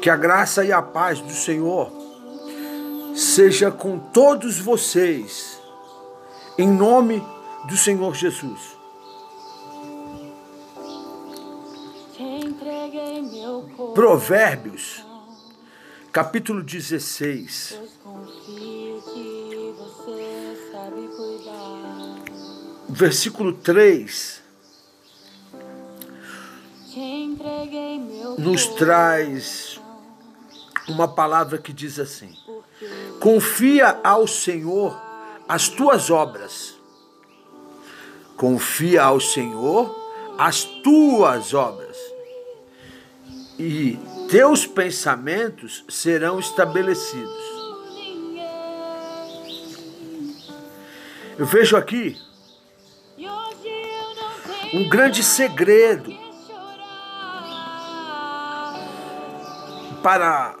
Que a graça e a paz do Senhor seja com todos vocês, em nome do Senhor Jesus. Provérbios, capítulo 16. Versículo 3 nos traz uma palavra que diz assim: Confia ao Senhor as tuas obras. Confia ao Senhor as tuas obras. E teus pensamentos serão estabelecidos. Eu vejo aqui um grande segredo para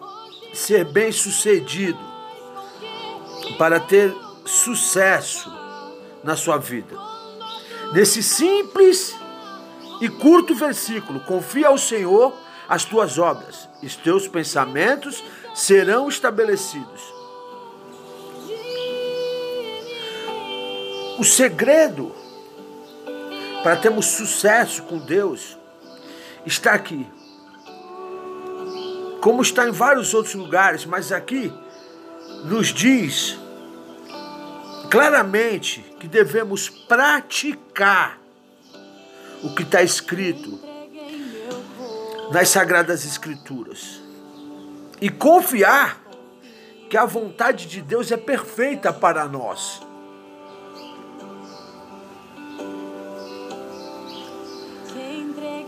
ser bem sucedido, para ter sucesso na sua vida. Nesse simples e curto versículo, confia ao Senhor as tuas obras, os teus pensamentos serão estabelecidos. O segredo para termos sucesso com Deus está aqui como está em vários outros lugares, mas aqui nos diz claramente que devemos praticar o que está escrito nas Sagradas Escrituras e confiar que a vontade de Deus é perfeita para nós.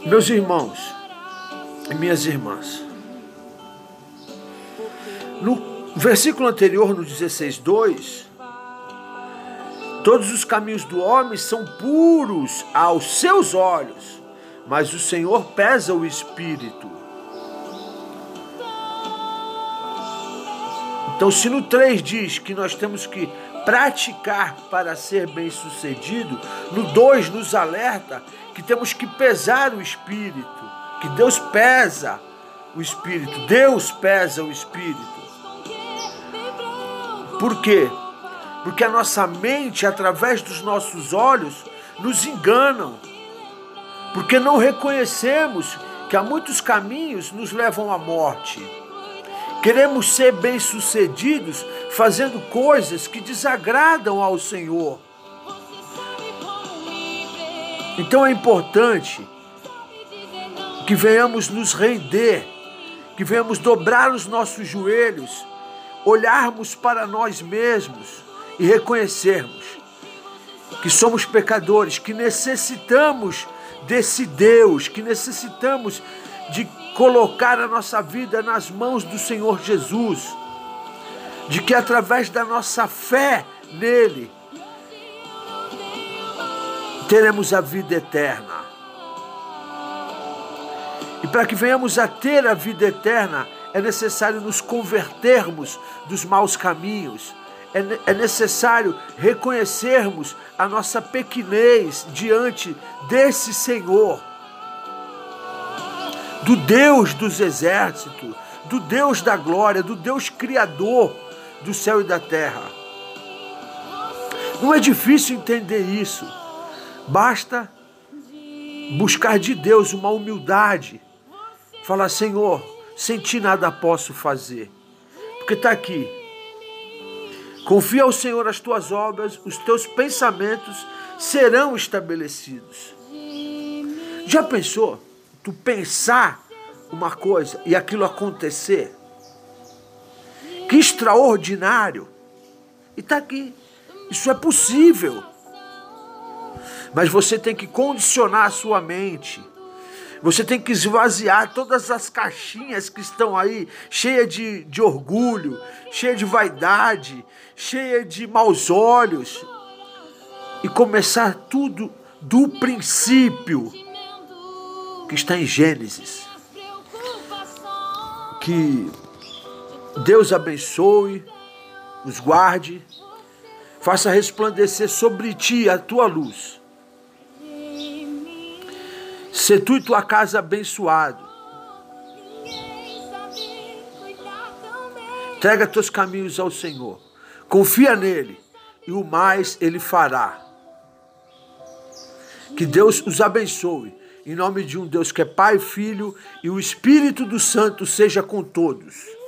Meus irmãos e minhas irmãs, no versículo anterior, no 16, 2, todos os caminhos do homem são puros aos seus olhos, mas o Senhor pesa o espírito. Então, se no 3 diz que nós temos que praticar para ser bem-sucedido, no 2 nos alerta que temos que pesar o espírito, que Deus pesa o espírito, Deus pesa o espírito. Por quê? Porque a nossa mente, através dos nossos olhos, nos enganam. Porque não reconhecemos que há muitos caminhos nos levam à morte. Queremos ser bem-sucedidos fazendo coisas que desagradam ao Senhor. Então é importante que venhamos nos render, que venhamos dobrar os nossos joelhos olharmos para nós mesmos e reconhecermos que somos pecadores, que necessitamos desse Deus, que necessitamos de colocar a nossa vida nas mãos do Senhor Jesus, de que através da nossa fé nele teremos a vida eterna. E para que venhamos a ter a vida eterna, é necessário nos convertermos dos maus caminhos, é, é necessário reconhecermos a nossa pequenez diante desse Senhor, do Deus dos exércitos, do Deus da glória, do Deus criador do céu e da terra. Não é difícil entender isso, basta buscar de Deus uma humildade, falar: Senhor, sem ti nada posso fazer. Porque está aqui. Confia ao Senhor as tuas obras, os teus pensamentos serão estabelecidos. Já pensou? Tu pensar uma coisa e aquilo acontecer? Que extraordinário! E está aqui. Isso é possível. Mas você tem que condicionar a sua mente você tem que esvaziar todas as caixinhas que estão aí, cheia de, de orgulho, cheia de vaidade, cheia de maus olhos, e começar tudo do princípio que está em Gênesis. Que Deus abençoe, os guarde, faça resplandecer sobre ti a tua luz Se tu e tua casa abençoado. Entrega teus caminhos ao Senhor. Confia nele e o mais ele fará. Que Deus os abençoe. Em nome de um Deus que é Pai, Filho e o Espírito do Santo seja com todos.